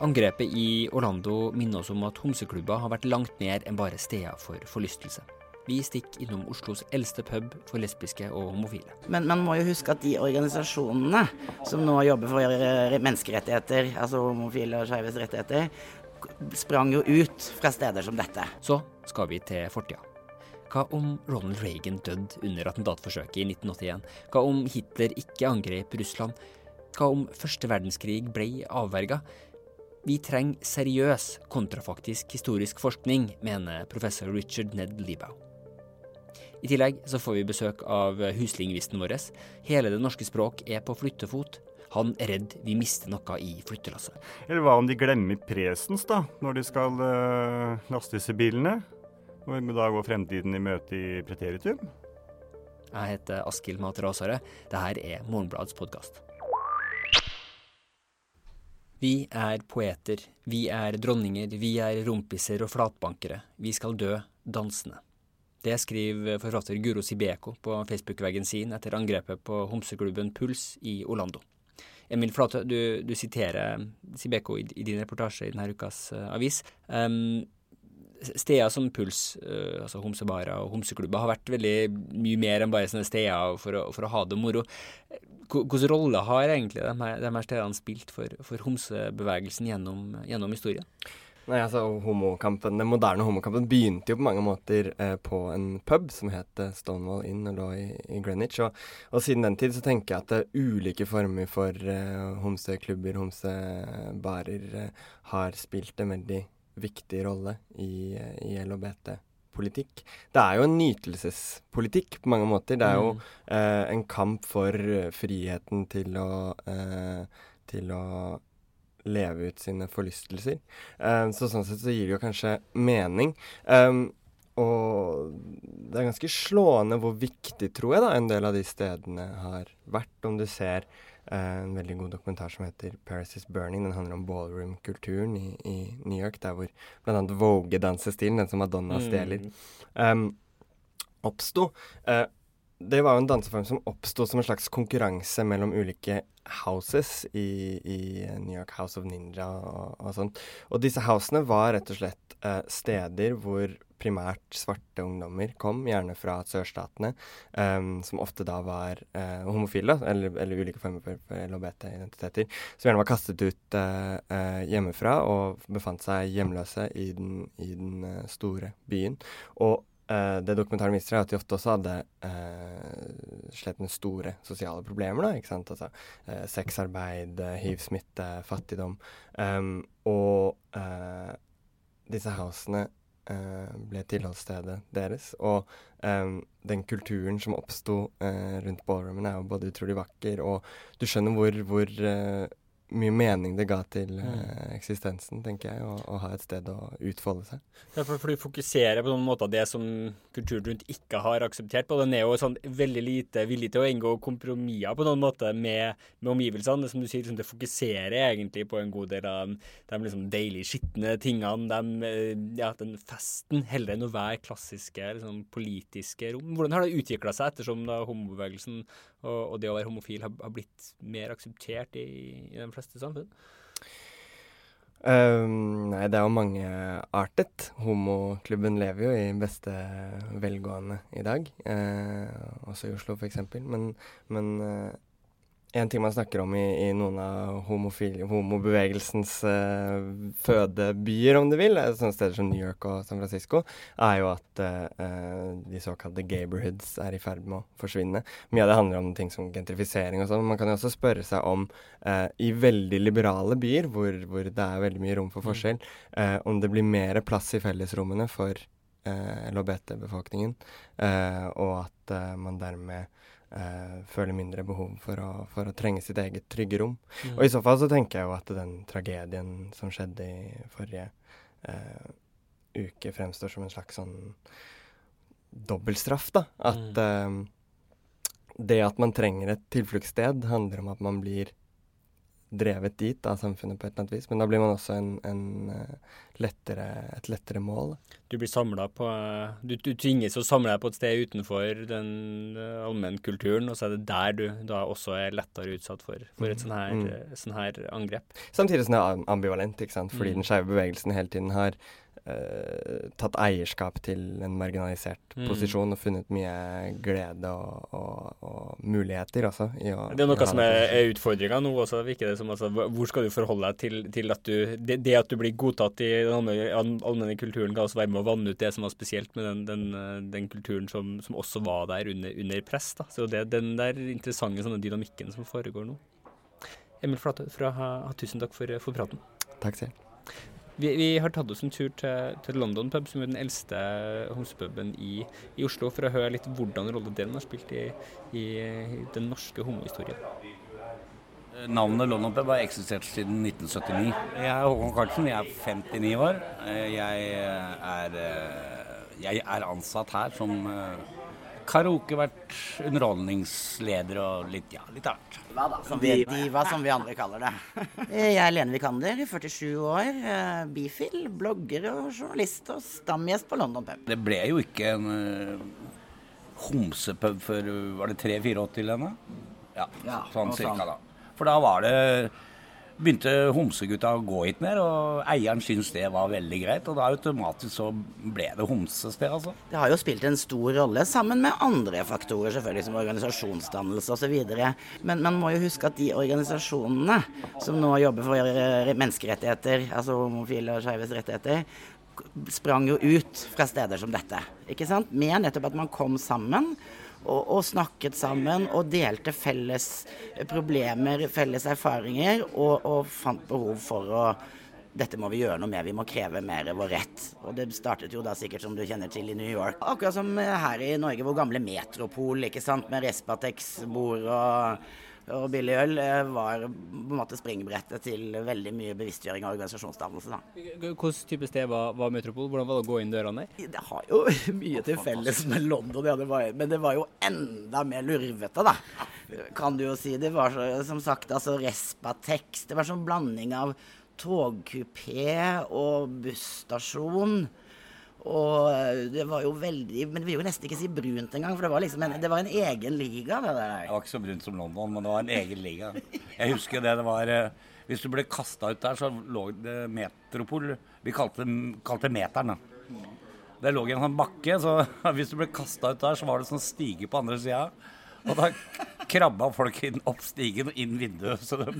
Angrepet i Orlando minner oss om at homseklubber har vært langt mer enn bare steder for forlystelse. Vi stikker innom Oslos eldste pub for lesbiske og homofile. Men man må jo huske at de organisasjonene som nå jobber for menneskerettigheter, altså homofile og skeives rettigheter, sprang jo ut fra steder som dette. Så skal vi til fortida. Hva om Ronald Reagan døde under attentatforsøket i 1981? Hva om Hitler ikke angrep Russland? Hva om første verdenskrig ble avverga? Vi trenger seriøs, kontrafaktisk historisk forskning, mener professor Richard Ned Liebau. I tillegg så får vi besøk av huslingvisten vår. Hele det norske språk er på flyttefot. Han er redd vi mister noe i flyttelasset. Eller hva om de glemmer presens, da, når de skal uh, lastes i bilene? Og da går fremtiden i møte i preteritum? Jeg heter Askild Matre Asare. Dette er Morgenbladets podkast. Vi er poeter, vi er dronninger, vi er rompiser og flatbankere. Vi skal dø dansende. Det skriver forfatter Guro Sibeko på Facebook-veggen sin etter angrepet på homseklubben Puls i Orlando. Emil Flatø, du, du siterer Sibeko i, i, din reportasje i denne ukas uh, avis. Um, steder som Puls, uh, altså homsebarer og homseklubber, har vært veldig mye mer enn bare sånne steder for å, for å ha det moro. Hvilken rolle har egentlig de her, de her stedene spilt for, for homsebevegelsen gjennom, gjennom, historien? Nei, altså homokampen, Den moderne homokampen begynte jo på mange måter eh, på en pub som het Stonewall Inn og lå i, i Greenwich. Og, og, siden den tid så tenker jeg at det er ulike former for eh, homseklubber, homsebarer, eh, har spilt en veldig viktig rolle i, i LHBT politikk. Det er jo en nytelsespolitikk på mange måter. Det er jo mm. eh, en kamp for friheten til å, eh, til å leve ut sine forlystelser. Eh, så sånn sett så gir det jo kanskje mening. Um, og det er ganske slående hvor viktig, tror jeg, da, en del av de stedene har vært. Om du ser Eh, en veldig god dokumentar som heter 'Paris is Burning'. Den handler om ballroom-kulturen i, i, New York, der hvor bl.a. Vogue-dansestilen, den som Madonna mm. stjeler, um, oppsto. Uh, det var jo en danseform som oppsto som en slags konkurranse mellom ulike houses i, i New York House of Ninja og, og sånt. Og disse housene var rett og slett uh, steder hvor primært svarte ungdommer kom, gjerne fra sørstatene, um, som ofte da var uh, homofile, eller, eller, ulike former for, for LHBT-identiteter, som gjerne var kastet ut uh, uh, hjemmefra og befant seg hjemløse i den, i den store byen. Og det dokumentaren viser, er at de ofte også hadde slett med store sosiale problemer. da, ikke sant? Altså sexarbeid, hiv-smitte, fattigdom. Um, og disse housene ble tilholdsstedet deres. Og um, den kulturen som oppsto uh, rundt ballroomen, er jo både utrolig vakker, og du skjønner hvor, hvor uh, mye mening det ga til eh, eksistensen, tenker jeg, å, ha et sted å utfolde seg. Ja, for, for, du fokuserer på noen måter det som kulturen rundt ikke har akseptert. på. Den er jo sånn veldig lite villig til å inngå kompromisser på noen måte med, med omgivelsene. Som du sier, liksom, det fokuserer egentlig på en god del av de liksom, deilig skitne tingene. De, eh, ja, den festen, heller enn å være klassiske liksom, politiske rom. Hvordan har det utvikla seg ettersom da homobevegelsen og, og, det å være homofil har, har blitt mer akseptert i, i de fleste samfunn? Um, nei, det er jo mangeartet. Homoklubben lever jo i beste velgående i dag. Uh, også i Oslo, f.eks. Men, men uh, en ting man snakker om i, i noen av homobevegelsens eh, fødebyer, om du vil, sånne steder som New York og San Francisco, er jo at eh, de såkalte gaberhoods er i ferd med å forsvinne. Mye av det handler om ting som gentrifisering og sånn. Man kan jo også spørre seg om eh, i veldig liberale byer, hvor, hvor, det er veldig mye rom for forskjell, om det blir mer plass i fellesrommene for LHBT-befolkningen, og at man dermed Uh, føler mindre behov for å, for å, trenge sitt eget trygge rom. Mm. Og i så fall så tenker jeg jo at den tragedien som skjedde i forrige eh, uke, fremstår som en slags sånn dobbeltstraff, da. At mm. eh, det at man trenger et tilfluktssted, handler om at man blir drevet dit av samfunnet på et eller annet vis. Men da blir man også en, en uh, lettere, et lettere mål. Du blir samla på du, du, tvinges å samle deg på et sted utenfor den uh, allmennkulturen, og så er det der du da også er lettere utsatt for, for et sånn her, mm. sånn her, angrep. Samtidig som det er ambivalent, ikke sant? fordi mm. den skeive bevegelsen hele tiden har tatt eierskap til en marginalisert mm. posisjon og funnet mye glede og, og, og muligheter også. det er noe som er, er utfordringa nå også, virker det som. Altså, hvor skal du forholde deg til, til at du det, det, at du blir godtatt i den allmenne kulturen, ga også være med å vanne ut det som var spesielt med den, den, eh, den kulturen som, som, også var der under, under press. Da. Så det er den der interessante sånne dynamikken som foregår nå. Emil Flatø fra tusen takk for, for praten. Takk selv. Vi, vi, har tatt oss en tur til, til London pub, som er den eldste homsepuben i, i, Oslo, for å høre litt hvordan rolle den har spilt i, i, den norske homohistorien. Navnet London Pub har eksistert siden 1979. Jeg er Håkon Karlsen, jeg er 59 år. Jeg er, jeg er ansatt her som karaokevert, underholdningsleder og litt, ja, litt annet. Hva da? Som vi, diva, som vi andre kaller det. Jeg er Lene Vikander, 47 år, eh, bifil, blogger og journalist og stamgjest på London Pub. Det ble jo ikke en uh, homsepub før var det 3-84, Lene? Ja, ja sånn cirka da. For da var det begynte homsegutta å gå hit ned, og eieren syntes det var veldig greit. Og da automatisk så ble det homsested, altså. Det har jo spilt en stor rolle, sammen med andre faktorer, selvfølgelig, som organisasjonsdannelse osv. Men man må jo huske at de organisasjonene som nå jobber for menneskerettigheter, altså homofile og skeives rettigheter, sprang jo ut fra steder som dette. ikke sant? Med nettopp at man kom sammen og, og, snakket sammen og delte felles problemer, felles erfaringer, og, og, fant behov for å dette må vi gjøre noe med, vi må kreve mer vår rett. Og det startet jo da sikkert som du kjenner til i New York. Akkurat som her i Norge, hvor gamle Metropol, ikke sant, med Respatex-bord og og billig øl eh, var på en måte springbrettet til veldig mye bevisstgjøring av organisasjonsdannelse. Hvilken type sted var, var, Metropol? Hvordan var det å gå inn dørene der? Det har jo mye til felles med London, ja, det var, men det var jo enda mer lurvete, da. Kan du jo si. Det var som sagt altså Respatex. Det var sånn blanding av togkupé og busstasjon. Og eh, det var jo veldig Men vi vil jo nesten ikke si brunt engang, for det var liksom en, det var en egen liga. Det, der. det var ikke så brunt som London, men det var en egen liga. Jeg husker det. Det var eh, Hvis du ble kasta ut der, så lå det Metropol Vi kalte, kalte meteren, da. Det lå i en sånn bakke, så hvis du ble kasta ut der, så var det sånn stige på andre sida. Og da krabba folk inn opp stigen og inn vinduet. Så de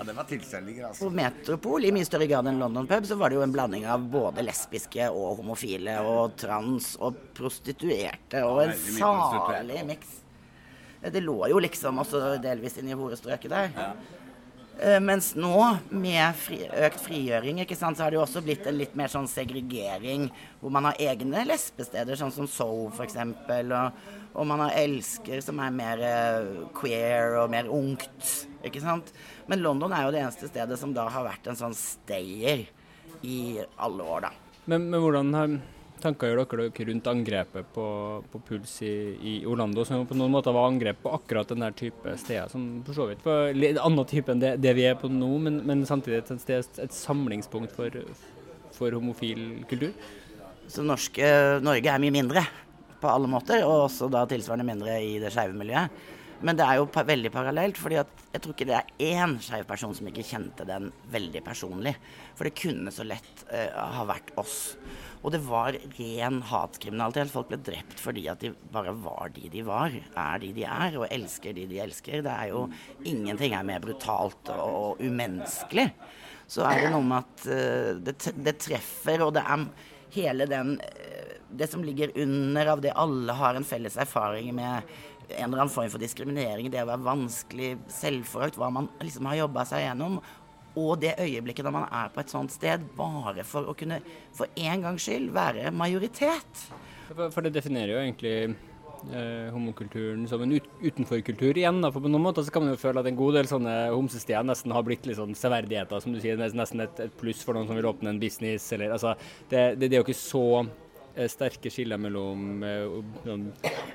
ja, det var tilstelninger, altså. På Metropol, i mye større grad enn London Pub, så var det jo en blanding av både lesbiske og homofile og trans og prostituerte og en salig miks. Det lå jo liksom også delvis inni i horestrøket der. Ja. Uh, mens nå, med fri, økt frigjøring, sant, så har det jo også blitt en litt mer sånn segregering, hvor man har egne lesbesteder, sånn som Soul f.eks., og, og man har Elsker, som er mer uh, queer og mer ungt, ikke sant. Men London er jo det eneste stedet som da har vært en sånn stayer i alle år, da. Men, men hvordan har tanker gjør dere rundt angrepet på, på Puls i, i, Orlando, som på noen måter var angrep på akkurat den type steder, som for så vidt var en annen type enn det, det, vi er på nå, men, men samtidig et, sted, et samlingspunkt for, for homofil kultur? Så norske, Norge er mye mindre på alle måter, og også da tilsvarende mindre i det skeive miljøet. Men det er jo veldig parallelt, fordi jeg tror ikke det er én skeiv person som ikke kjente den veldig personlig. For det kunne så lett uh, ha vært oss. Og det var ren hatkriminalitet. Folk ble drept fordi at de bare var de de var, er de de er, og elsker de de elsker. Det er jo Ingenting er mer brutalt og umenneskelig. Så er det noe med at uh, det, det, treffer, og det er hele den uh, Det som ligger under av det alle har en felles erfaring med en eller annen form for diskriminering, det å være vanskelig, selvforakt, hva man liksom har jobba seg gjennom. Og det øyeblikket når man er på et sånt sted, bare for å kunne for en gangs skyld være majoritet. For, det definerer jo egentlig eh, homokulturen som en ut, utenforkultur igjen. Da. For på noen måter så kan man jo føle at en god del sånne homsesteder nesten har blitt litt sånn severdigheter, som du sier. Nesten et, et pluss for noen som vil åpne en business. Eller, altså, det, det, det er jo ikke så sterke skiller mellom uh,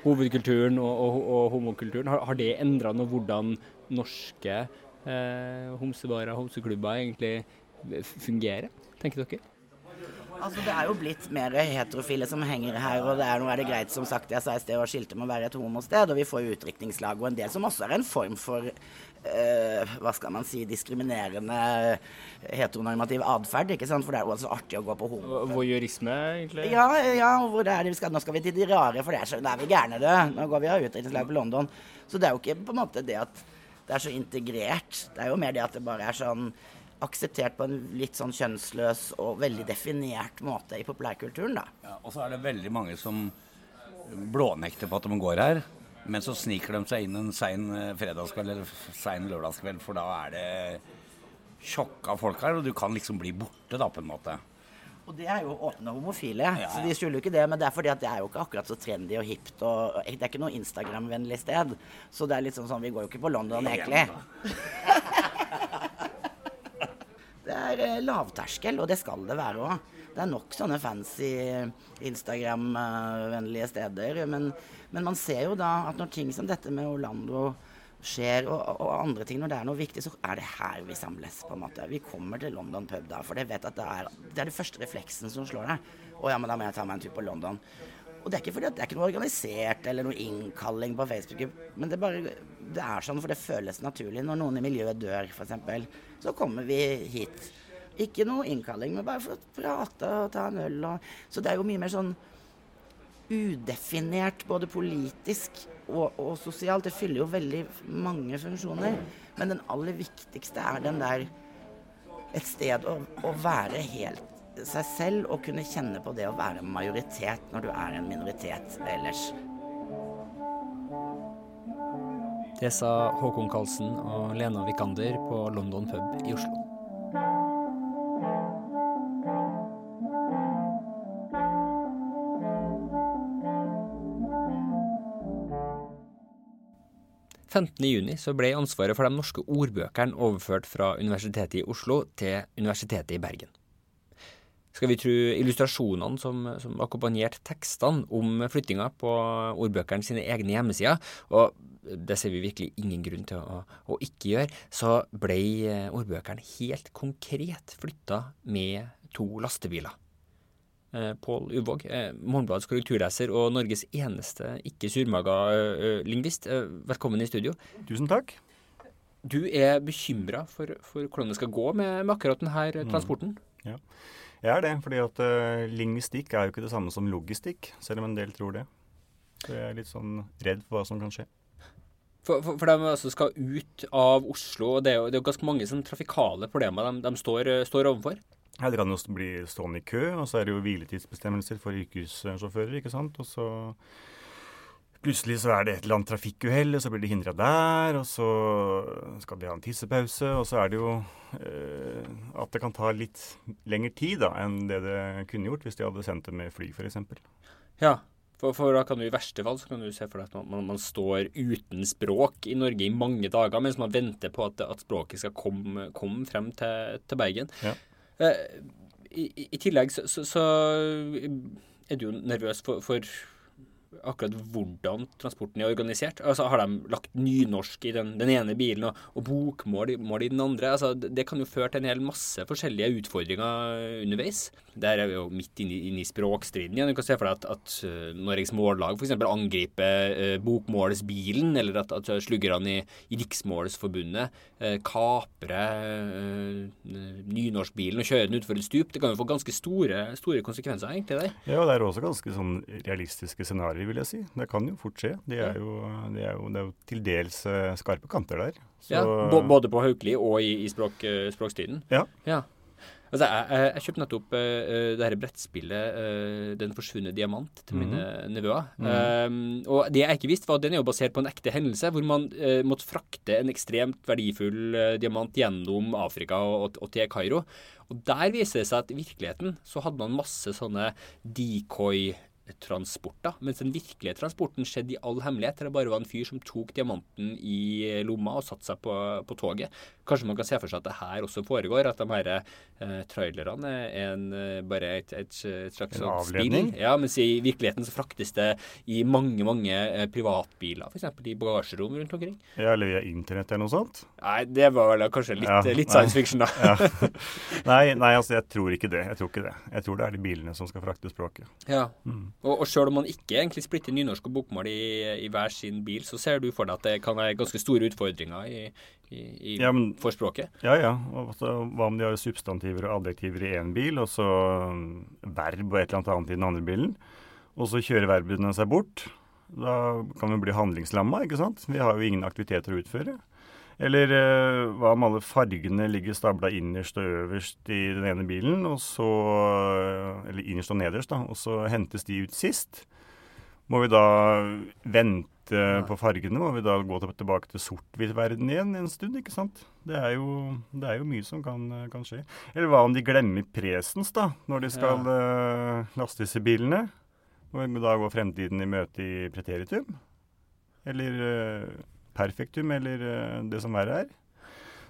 hovedkulturen og, og, og homokulturen. Har, har, det endra noe hvordan norske eh, homsebarer, homseklubber, egentlig fungerer, tenker dere? Altså Det er jo blitt mer heterofile som henger her, og det er, nå er det greit, som sagt, jeg sa i sted, å skilte med å være et homosted, og vi får jo utdrikningslag og en del som også er en form for eh, hva skal man si, diskriminerende heteronormativ atferd, for det er jo også artig å gå på homo. Voyeurisme, egentlig? Ja, ja, hvor det er, vi skal, nå skal vi til de rare, for det er så, da er vi gærne, du. Nå går vi av utdrikningslag på London. Så det er jo ikke på en måte det at det er så integrert. Det er jo mer det at det bare er sånn akseptert på en litt sånn kjønnsløs og veldig definert måte i populærkulturen, da. Ja, og så er det veldig mange som blånekter på at de går her. Men så sniker de seg inn en sein eh, fredagskveld eller sein lørdagskveld, for da er det tjokka folk her, og du kan liksom bli borte, da, på en måte. Og det er jo åpne homofile, ja. så de skjuler jo ikke det. Men det er fordi at det er jo ikke akkurat så trendy og hipt. og Det er ikke noe Instagram-vennlig sted. Så det er litt sånn sånn Vi går jo ikke på London, egentlig. Det er eh, lavterskel, og det skal det være òg. Det er nok sånne fancy Instagram-vennlige steder. Men, men, man ser jo da at når ting som dette med Orlando skjer, og, og, andre ting, når det er noe viktig, så er det her vi samles. på en måte. Vi kommer til London pub da, for jeg vet at det er, det er det første refleksen som slår deg. Å ja, men da må jeg ta meg en tur på London. Og det er ikke fordi det er ikke noe organisert eller noe innkalling på Facebook, men det, bare, det er sånn for det føles naturlig. Når noen i miljøet dør, f.eks., så kommer vi hit. Ikke noe innkalling, men bare for å prate og ta en øl. Og, så det er jo mye mer sånn udefinert, både politisk og, og, sosialt. Det fyller jo veldig mange funksjoner. Men den aller viktigste er den der et sted å, å være helt seg selv og kunne kjenne på det å være majoritet når du er en minoritet ellers. Det sa Håkon Karlsen og Lena Vikander på London pub i Oslo. juni så ble ansvaret for de norske ordbøkene overført fra Universitetet i Oslo til Universitetet i Bergen skal vi tro, illustrasjonene som, som akkompagnerte tekstene om flyttinga på ordbøkene sine egne hjemmesider. Og det ser vi virkelig ingen grunn til å, å ikke gjøre. Så ble eh, ordbøkene helt konkret flytta med to lastebiler. Eh, Pål Uvåg, eh, Morgenbladets korrekturleser og Norges eneste ikke-surmaga lingvist. Velkommen i studio. Tusen takk. Du er bekymra for, for, hvordan det skal gå med, med akkurat denne mm. transporten? Mm. Ja. Jeg er det, fordi at uh, lingvistikk er jo ikke det samme som logistikk, selv om en del tror det. Så jeg er litt sånn redd for hva som kan skje. For, for, for de altså skal ut av Oslo, og det er jo, det er jo ganske mange sånn, trafikale problemer de, de står, står, overfor? Ja, Det kan jo bli stående i kø, og så er det jo hviletidsbestemmelser for yrkessjåfører. ikke sant? Og så Plutselig så er det et eller annet trafikkuhell, og så blir de hindra der. Og så skal de ha en tissepause. Og så er det jo eh, at det kan ta litt lengre tid da, enn det det kunne gjort hvis de hadde sendt det med fly, f.eks. Ja, for, for, da kan du i verste fall så kan du se for deg at man, man, står uten språk i Norge i mange dager mens man venter på at, at språket skal komme, komme frem til, til Bergen. Ja. Eh, i, i, tillegg så, så, så, er du jo nervøs for, for akkurat hvordan transporten er organisert. Altså Har de lagt nynorsk i den, den ene bilen og, og bokmål i, den andre? Altså Det kan jo føre til en hel masse forskjellige utfordringer underveis. Der er vi jo midt inne, inne i språkstriden igjen. Du kan se for deg at, at uh, Norges Mållag f.eks. angriper eh, bokmålsbilen, eller at, at sluggerne i, i Riksmålsforbundet eh, kaprer eh, nynorskbilen og kjører den utfor et stup. Det kan jo få ganske store, store konsekvenser, egentlig. der. Ja, det er også ganske sånn realistiske scenarioer vil jeg si. Det kan jo fort skje. Det er jo, det er jo, det er jo til dels uh, skarpe kanter der. Så, ja, både på Haukeli og i, i språk, uh, språkstiden? Ja. ja. Altså, jeg, jeg, kjøpte nettopp uh, det dette brettspillet uh, 'Den forsvunne diamant' til mine mm. nevøer. Mm. Um, og det jeg ikke visste, var at den er jo basert på en ekte hendelse, hvor man uh, måtte frakte en ekstremt verdifull diamant gjennom Afrika og, og, og til Kairo. Og der viser det seg at i virkeligheten så hadde man masse sånne decoy transport, da. Mens den virkelige transporten skjedde i all hemmelighet. Det bare var en fyr som tok diamanten i lomma og satte seg på, på toget. Kanskje man kan se for seg at det her også foregår, at de her eh, trailerne er en, eh, bare et, et, et slags En sånn avledning? spill. Ja, mens i virkeligheten så fraktes det i mange, mange eh, privatbiler, f.eks. i bagasjerom rundt omkring. Ja, eller via internett eller noe sånt. Nei, det var vel kanskje litt, Ja, litt science fiction, da. Ja. Nei, nei, altså jeg tror ikke det. Jeg tror ikke det. Jeg tror det er de bilene som skal frakte språket. Ja. Mm. Og, og sjøl om man ikke egentlig splitter nynorsk og bokmål i, i hver sin bil, så ser du for deg at det kan være ganske store utfordringer i, i, i Ja, men- for språket? Ja ja. Og hva om de har substantiver og adjektiver i én bil, og så mm, verb og et eller annet annet i den andre bilen, og så kjører verbene seg bort? Da kan vi bli handlingslamma, ikke sant? Vi har jo ingen aktiviteter å utføre. Eller uh, hva om alle fargene ligger stabla innerst og øverst i den ene bilen, og så Eller innerst og nederst, da, og så hentes de ut sist? Må vi da vente på fargene? Må vi da gå tilbake til sort-hvitt-verden igjen en stund? ikke sant? Det er jo, det er jo mye som kan, kan skje. Eller hva om de glemmer presens, da, når de skal ja. uh, laste disse bilene? Må vi da gå fremtiden i møte i preteritum? Eller eh, perfektum, eller eh, det som verre er?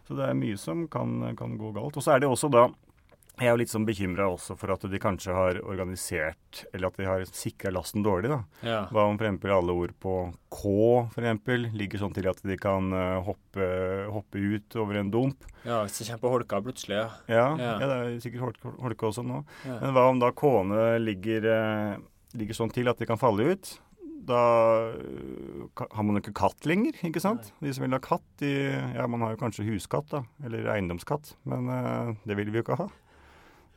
Så det er mye som kan, kan gå galt. Og så er det også da jeg er jo litt sånn bekymra også for at de kanskje har organisert, eller at de har sikra lasten dårlig. da. Ja. Hva om eksempel alle ord på K for eksempel, ligger sånn til at de kan eh, hoppe, hoppe ut over en dump? ja, hvis det kommer på holka plutselig, ja. Ja, Ja. ja. det er sikkert holke, holke også nå. Men hva om da K-ene ligger, eh, ligger sånn til at de kan falle ut? Da eh, har man jo ikke katt lenger, ikke sant? De som vil ha katt, de, ja, man har jo kanskje huskatt, da. Eller eiendomskatt. Men uh, det vil vi jo ikke ha.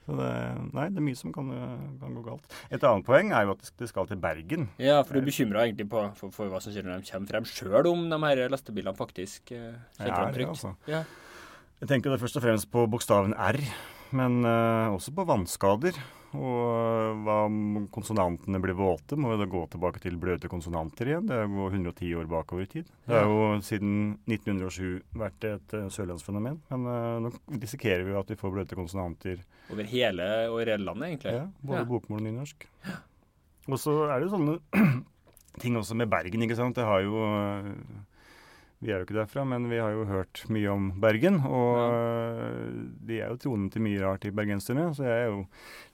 Så det, nei, det er mye som kan, eh, kan gå galt. Et annet poeng er jo at det skal til Bergen. Ja, for du er bekymra egentlig på, for, for hva som skjer når de kommer frem, sjøl om de her lastebilene faktisk Ja, kommer frem trygt. altså. Ja. Jeg tenker det først og fremst på bokstaven R, men uh, også på vannskader. Og eh, hva om konsonantene blir våte? Må vi da gå tilbake til bløte konsonanter igjen? Det er jo 110 år bakover i tid. Det har jo siden 1907 vært et uh, sørlandsfenomen. Men uh, nå risikerer vi jo at vi får bløte konsonanter Over hele og hele landet, egentlig. ja, både Ja. bokmål og nynorsk. Og så er det jo sånne ting også med Bergen, ikke sant. Det har jo øh, Vi er jo ikke derfra, men vi har jo hørt mye om Bergen. Og ja. de er jo tronen til mye rart, de bergenserne. Så jeg er jo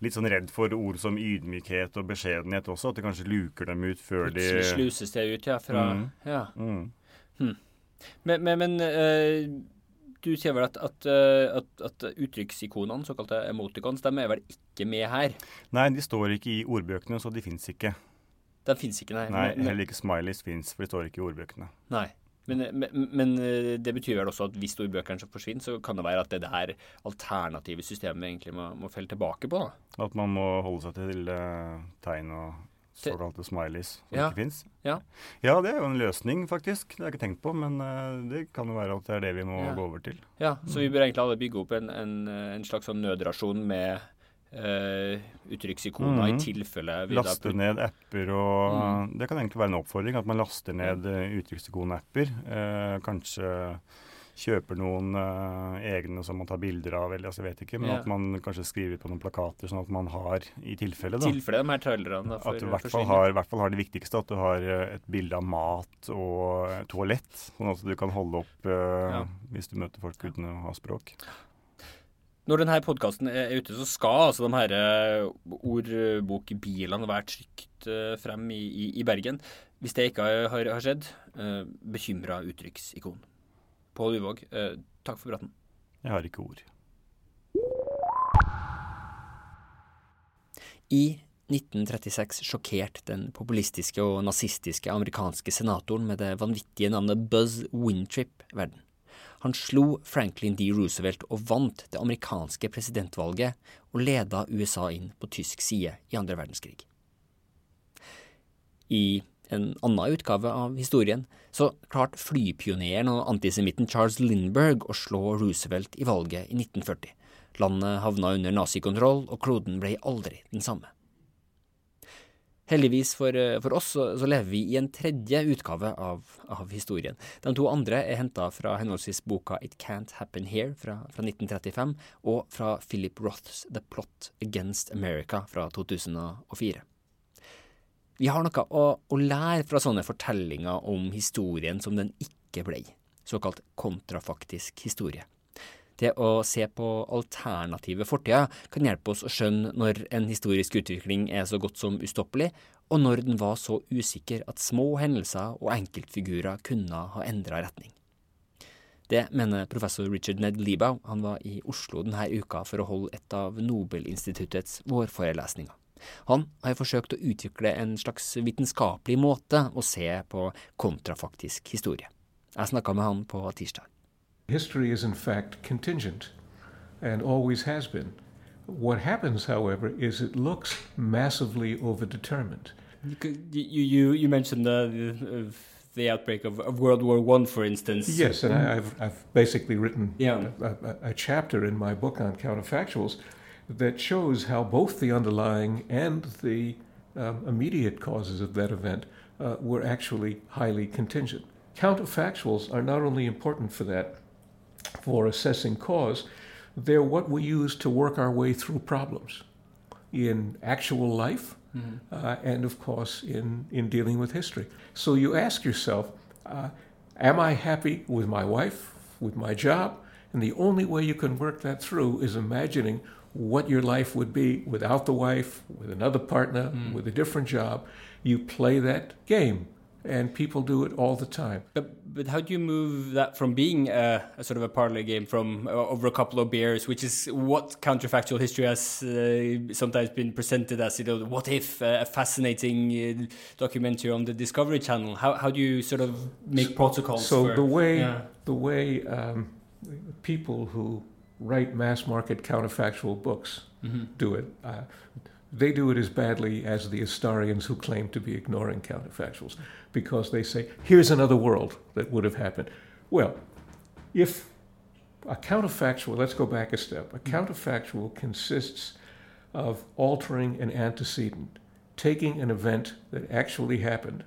litt sånn redd for ord som ydmykhet og beskjedenhet også. At det kanskje luker dem ut før de sluses det ut, ja. Fra, Mm. ja. mm. Men, men, men uh, du sier vel at, at, eh, at, at uttrykksikonene, såkalte emoticons, de er vel ikke med her? Nei, de står ikke i ordbøkene, så de fins ikke. De fins ikke, nei. Nei, Heller ikke smileys fins, for de står ikke i ordbøkene. nei. Men, men, men eh, det betyr vel også at hvis ordbøkene forsvinner, forsvinne, så kan det være at det der alternative systemet egentlig må, må felle tilbake på. da. At man må holde seg til uh, tegn og såkalte smileys som Ja. ikke fins. Ja. ja, det er jo en løsning, faktisk. Det har jeg ikke tenkt på, men uh, det kan jo være at det er det vi må Ja. gå over til. Ja, Så vi bør egentlig alle bygge opp en, en, en slags sånn nødrasjon med eh, uttrykksikoner Mhm. i tilfelle Laste ned apper og Mm. Det kan egentlig være en oppfordring at man laster ned uh, uttrykksikon-apper. Eh, kanskje kjøper noen eh, egne som man tar bilder av, eller altså, jeg vet ikke. Men Ja. at man kanskje skriver på noen plakater, sånn at man har i tilfelle, da. tilfelle de her trailerne da, At du i hvert fall har, hvert fall har det viktigste, at du har eh, et bilde av mat og eh, toalett. Sånn at du kan holde opp eh, Ja. hvis du møter folk uten å ha språk. Når denne podkasten er ute, så skal altså de her eh, ordbokbilene være trygt eh, frem i, i, i Bergen. Hvis det ikke har, har, har skjedd, uh, bekymra uttrykksikon. Pål Uvåg, eh, takk for praten. Jeg har ikke ord. I 1936 sjokkerte den populistiske og nazistiske amerikanske senatoren med det vanvittige navnet Buzz Wintrip verden. Han slo Franklin D. Roosevelt og vant det amerikanske presidentvalget, og leda USA inn på tysk side i andre verdenskrig. I en annen utgave av historien så klarte flypioneren og antisemitten Charles Lindberg å slå Roosevelt i valget i 1940. Landet havna under nazikontroll, og kloden ble aldri den samme. Heldigvis for, eh, for oss så, så lever vi i en tredje utgave av, av historien. De to andre er henta fra henholdsvis boka It Can't Happen Here fra, fra 1935 og fra Philip Roths The Plot Against America fra 2004. Vi har noe å, å lære fra sånne fortellinger om historien som den ikke ble, såkalt kontrafaktisk historie. Det å se på alternative fortida kan hjelpe oss å skjønne når en historisk utvikling er så godt som ustoppelig, og når den var så usikker at små hendelser og enkeltfigurer kunne ha endra retning. Det mener professor Richard Ned Liebau. Han var i Oslo denne uka for å holde et av Nobelinstituttets vårforelesninger. Han har forsøkt å utvikle en slags vitenskapelig måte å se på kontrafaktisk historie. Jeg snakka med han på tirsdag. History is in fact contingent and always has been. What happens, however, is it looks massively overdetermined. You, you, you mentioned the, the outbreak of, of World War One, for instance. Yes, and I, have I've basically written yeah. a, a, a, chapter in my book on counterfactuals that shows how both the underlying and the um, immediate causes of that event uh, were actually highly contingent. Counterfactuals are not only important for that, for assessing cause, they're what we use to work our way through problems in actual life mm-hmm. uh, and, of course, in, in dealing with history. So you ask yourself, uh, am I happy with my wife, with my job? And the only way you can work that through is imagining what your life would be without the wife, with another partner, mm. with a different job. You play that game and people do it all the time. But but how do you move that from being a, a sort of a parlor game from uh, over a couple of beers, which is what counterfactual history has uh, sometimes been presented as? You know, what if uh, a fascinating uh, documentary on the Discovery Channel? How how do you sort of make protocols? So for, the way yeah. the way um, people who write mass market counterfactual books mm -hmm. do it uh, they do it as badly as the historians who claim to be ignoring counterfactuals because they say, here's another world that would have happened. Well, if a counterfactual, let's go back a step, a counterfactual consists of altering an antecedent, taking an event that actually happened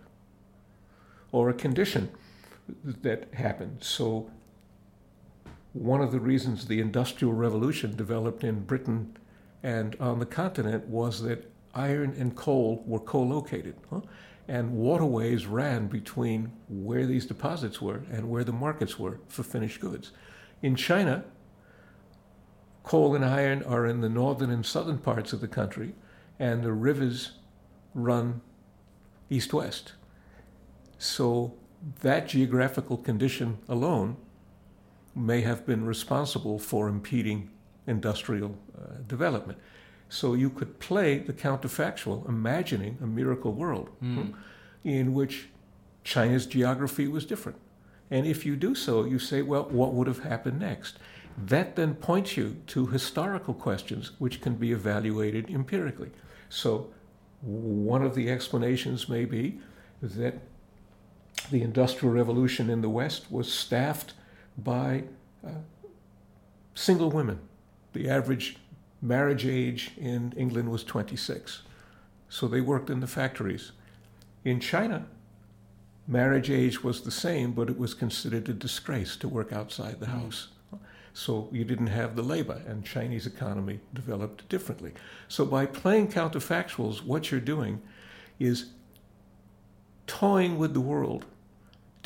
or a condition that happened. So, one of the reasons the Industrial Revolution developed in Britain and on the continent was that iron and coal were co located. Huh? And waterways ran between where these deposits were and where the markets were for finished goods. In China, coal and iron are in the northern and southern parts of the country, and the rivers run east west. So that geographical condition alone may have been responsible for impeding industrial uh, development. So you could play the counterfactual, imagining a miracle world mm. in which China's geography was different. And if you do so, you say, well, what would have happened next? That then points you to historical questions which can be evaluated empirically. So, one of the explanations may be that the Industrial Revolution in the West was staffed by uh, single women the average marriage age in England was 26. So they worked in the factories. In China, marriage age was the same, but it was considered a disgrace to work outside the mm. house. So you didn't have the labor, and Chinese economy developed differently. So by playing counterfactuals, what you're doing is toying with the world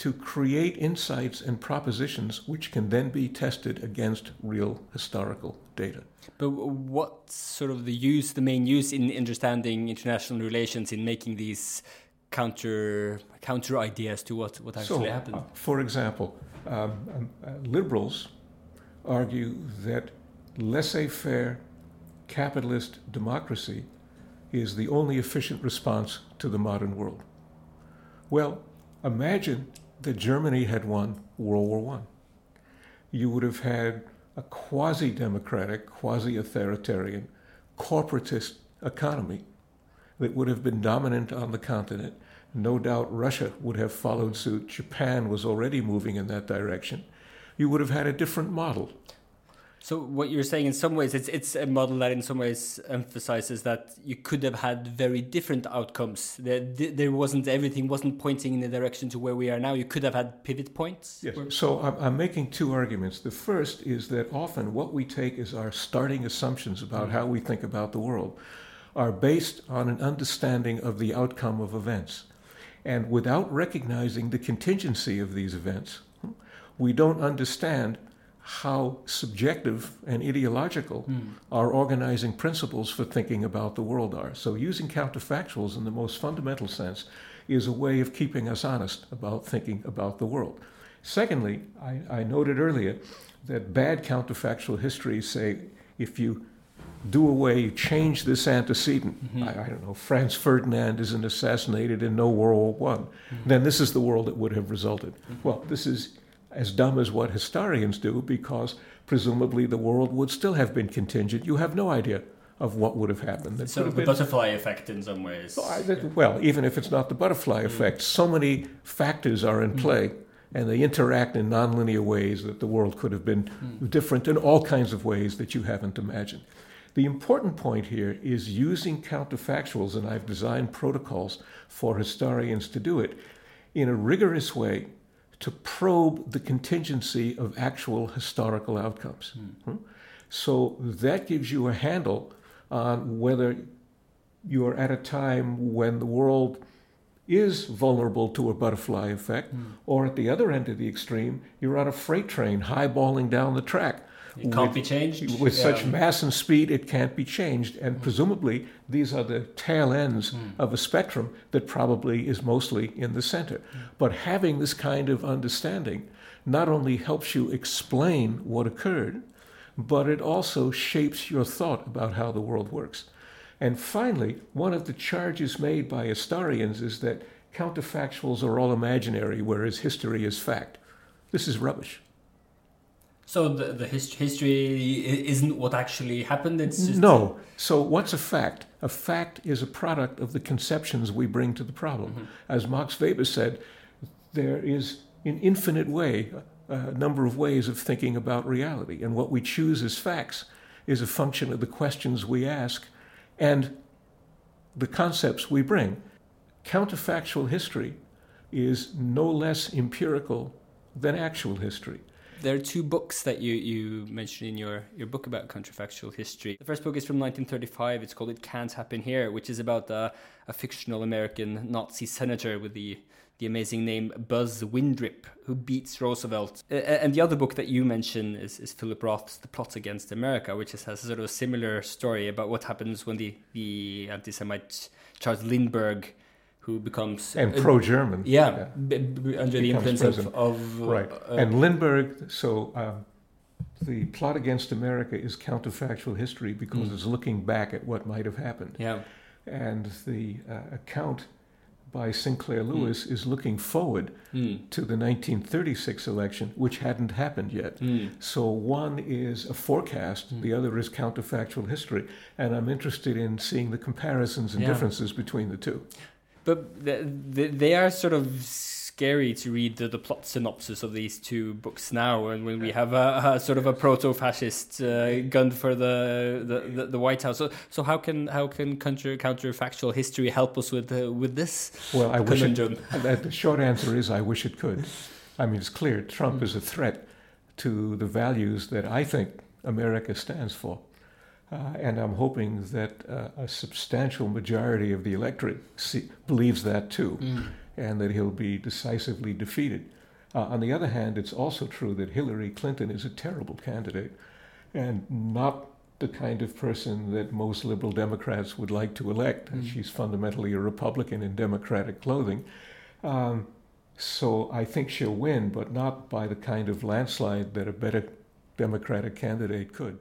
to create insights and propositions which can then be tested against real historical data. But what's sort of the use, the main use in understanding international relations in making these counter counter ideas to what, what actually so, happened? Uh, for example, um, um, uh, liberals argue that laissez-faire capitalist democracy is the only efficient response to the modern world. Well, imagine that Germany had won World War I. You would have had a quasi democratic, quasi authoritarian, corporatist economy that would have been dominant on the continent. No doubt Russia would have followed suit. Japan was already moving in that direction. You would have had a different model. So what you're saying, in some ways, it's it's a model that in some ways emphasizes that you could have had very different outcomes. There, there wasn't everything wasn't pointing in the direction to where we are now. You could have had pivot points. Yes. So I'm, I'm making two arguments. The first is that often what we take as our starting assumptions about how we think about the world are based on an understanding of the outcome of events. And without recognizing the contingency of these events, we don't understand how subjective and ideological mm. our organizing principles for thinking about the world are. So, using counterfactuals in the most fundamental sense is a way of keeping us honest about thinking about the world. Secondly, I, I noted earlier that bad counterfactual histories say if you do away, you change this antecedent. Mm-hmm. I, I, don't know, Franz Ferdinand isn't assassinated in no World War One. Mm-hmm. Then this is the world that would have resulted. Mm-hmm. Well, this is as dumb as what historians do because presumably the world would still have been contingent. You have no idea of what would have happened. That sort of the been, butterfly effect in some ways. Well, I, that, well, even if it's not the butterfly mm. effect, so many factors are in mm. play and they interact in nonlinear ways that the world could have been mm. different in all kinds of ways that you haven't imagined. The important point here is using counterfactuals, and I've designed protocols for historians to do it in a rigorous way to probe the contingency of actual historical outcomes. Mm. So that gives you a handle on whether you're at a time when the world is vulnerable to a butterfly effect, mm. or at the other end of the extreme, you're on a freight train highballing down the track it can't with, be changed. With yeah. such mass and speed, it can't be changed. And mm. presumably, these are the tail ends mm. of a spectrum that probably is mostly in the center. Mm. But having this kind of understanding not only helps you explain what occurred, but it also shapes your thought about how the world works. And finally, one of the charges made by historians is that counterfactuals are all imaginary, whereas history is fact. This is rubbish. So the, the hist- history isn't what actually happened. It's just no. So what's a fact? A fact is a product of the conceptions we bring to the problem. Mm-hmm. As Max Weber said, there is an infinite way, a number of ways of thinking about reality, and what we choose as facts is a function of the questions we ask and the concepts we bring. Counterfactual history is no less empirical than actual history there are two books that you, you mentioned in your, your book about counterfactual history. The first book is from 1935. It's called It Can't Happen Here, which is about a, a fictional American Nazi senator with the, the amazing name Buzz Windrip, who beats Roosevelt. And the other book that you mentioned is, is Philip Roth's The Plot Against America, which has a sort of similar story about what happens when the, the anti Semite Charles Lindbergh who becomes and pro-German. Yeah, yeah. B- under the influence of, of, right. Uh, and Lindbergh. So um, the plot against America is counterfactual history because mm. it's looking back at what might have happened. Yeah, and the uh, account by Sinclair mm. Lewis mm. is looking forward mm. to the 1936 election, which hadn't happened yet. Mm. So one is a forecast, mm. the other is counterfactual history, and I'm interested in seeing the comparisons and yeah. differences between the two. But they, they are sort of scary to read the, the plot synopsis of these two books now, and when we have a, a sort of a proto-fascist uh, gun for the, the, the, White House. So, so how can how can counter counterfactual history help us with uh, with this? Well, I wish it, the short answer is I wish it could. I mean, it's clear Trump mm. is a threat to the values that I think America stands for. Uh, and I'm hoping that uh, a substantial majority of the electorate see, believes that too, mm. and that he'll be decisively defeated. Uh, on the other hand, it's also true that Hillary Clinton is a terrible candidate and not the kind of person that most liberal Democrats would like to elect. Mm. She's fundamentally a Republican in Democratic clothing. Um, so I think she'll win, but not by the kind of landslide that a better Democratic candidate could.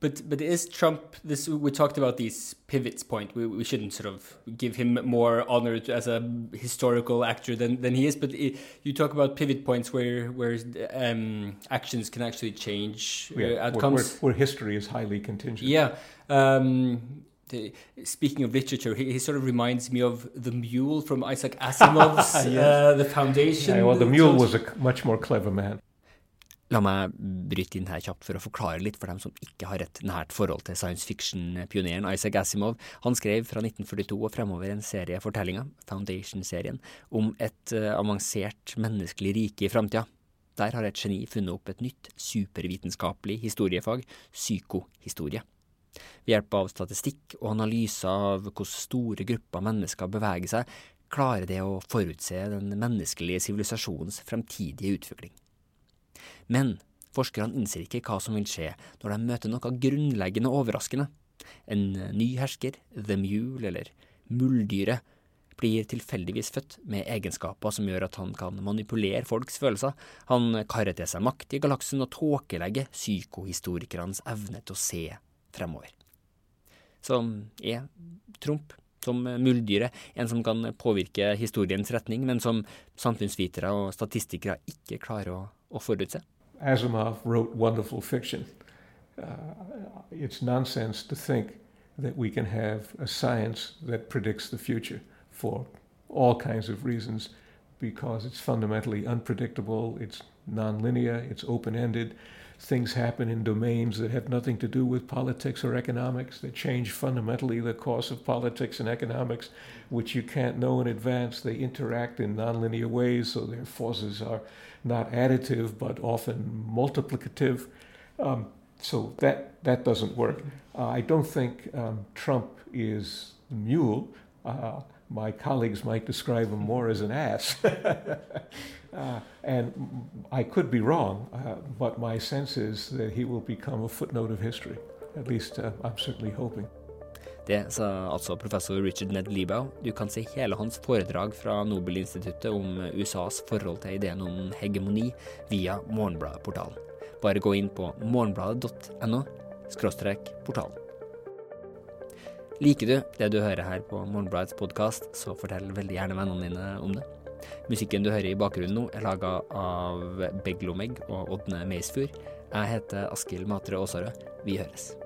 But but is Trump this? We talked about these pivots point. We, we shouldn't sort of give him more honor as a historical actor than, than he is. But it, you talk about pivot points where where um, actions can actually change uh, yeah, outcomes. Where, where, history is highly contingent. Yeah. Um, the, speaking of literature, he, he, sort of reminds me of the mule from Isaac Asimov's yes. uh, The Foundation. Yeah, well, the mule was a much more clever man. La meg bryte inn her kjapt for å forklare litt for dem som ikke har et nært forhold til science fiction-pioneren Isaac Asimov. Han skrev fra 1942 og fremover en serie fortellinger, Foundation-serien, om et uh, avansert menneskelig rike i framtida. Der har et geni funnet opp et nytt supervitenskapelig historiefag, psykohistorie. Ved hjelp av statistikk og analyser av hvordan store grupper mennesker beveger seg, klarer det å forutse den menneskelige sivilisasjonens fremtidige utvikling. Men forskerne innser ikke hva som vil skje når de møter noe grunnleggende overraskende. En ny hersker, The Mule, eller Muldyret, blir tilfeldigvis født med egenskaper som gjør at han kan manipulere folks følelser. Han karrer til seg makt i galaksen og tåkelegger psykohistorikernes evne til å se fremover. Så er Trump som muldyret, en som kan påvirke historiens retning, men som samfunnsvitere og statistikere ikke klarer å, å forutse. Asimov wrote wonderful fiction. Uh, it's nonsense to think that we can have a science that predicts the future for all kinds of reasons because it's fundamentally unpredictable, it's nonlinear, it's open ended. Things happen in domains that have nothing to do with politics or economics, that change fundamentally the course of politics and economics, which you can't know in advance. They interact in nonlinear ways, so their forces are not additive but often multiplicative. Um, so that, that doesn't work. Uh, I don't think um, Trump is the mule. Uh, my colleagues might describe him more as an ass. uh, and I could be wrong, uh, but my sense is that he will become a footnote of history. At least uh, I'm certainly hoping. Det sa altså professor Richard Ned Liebau. Du kan se hele hans foredrag fra Nobelinstituttet om USAs forhold til ideen om hegemoni via Morgenbladet-portalen. Bare gå inn på morgenbladet.no portalen. Liker du det du hører her på Morgenbladets podkast, så fortell veldig gjerne vennene dine om det. Musikken du hører i bakgrunnen nå, er laga av Beglomeg og Ådne Meisfjord. Jeg heter Askild Matre Aasarød. Vi høres.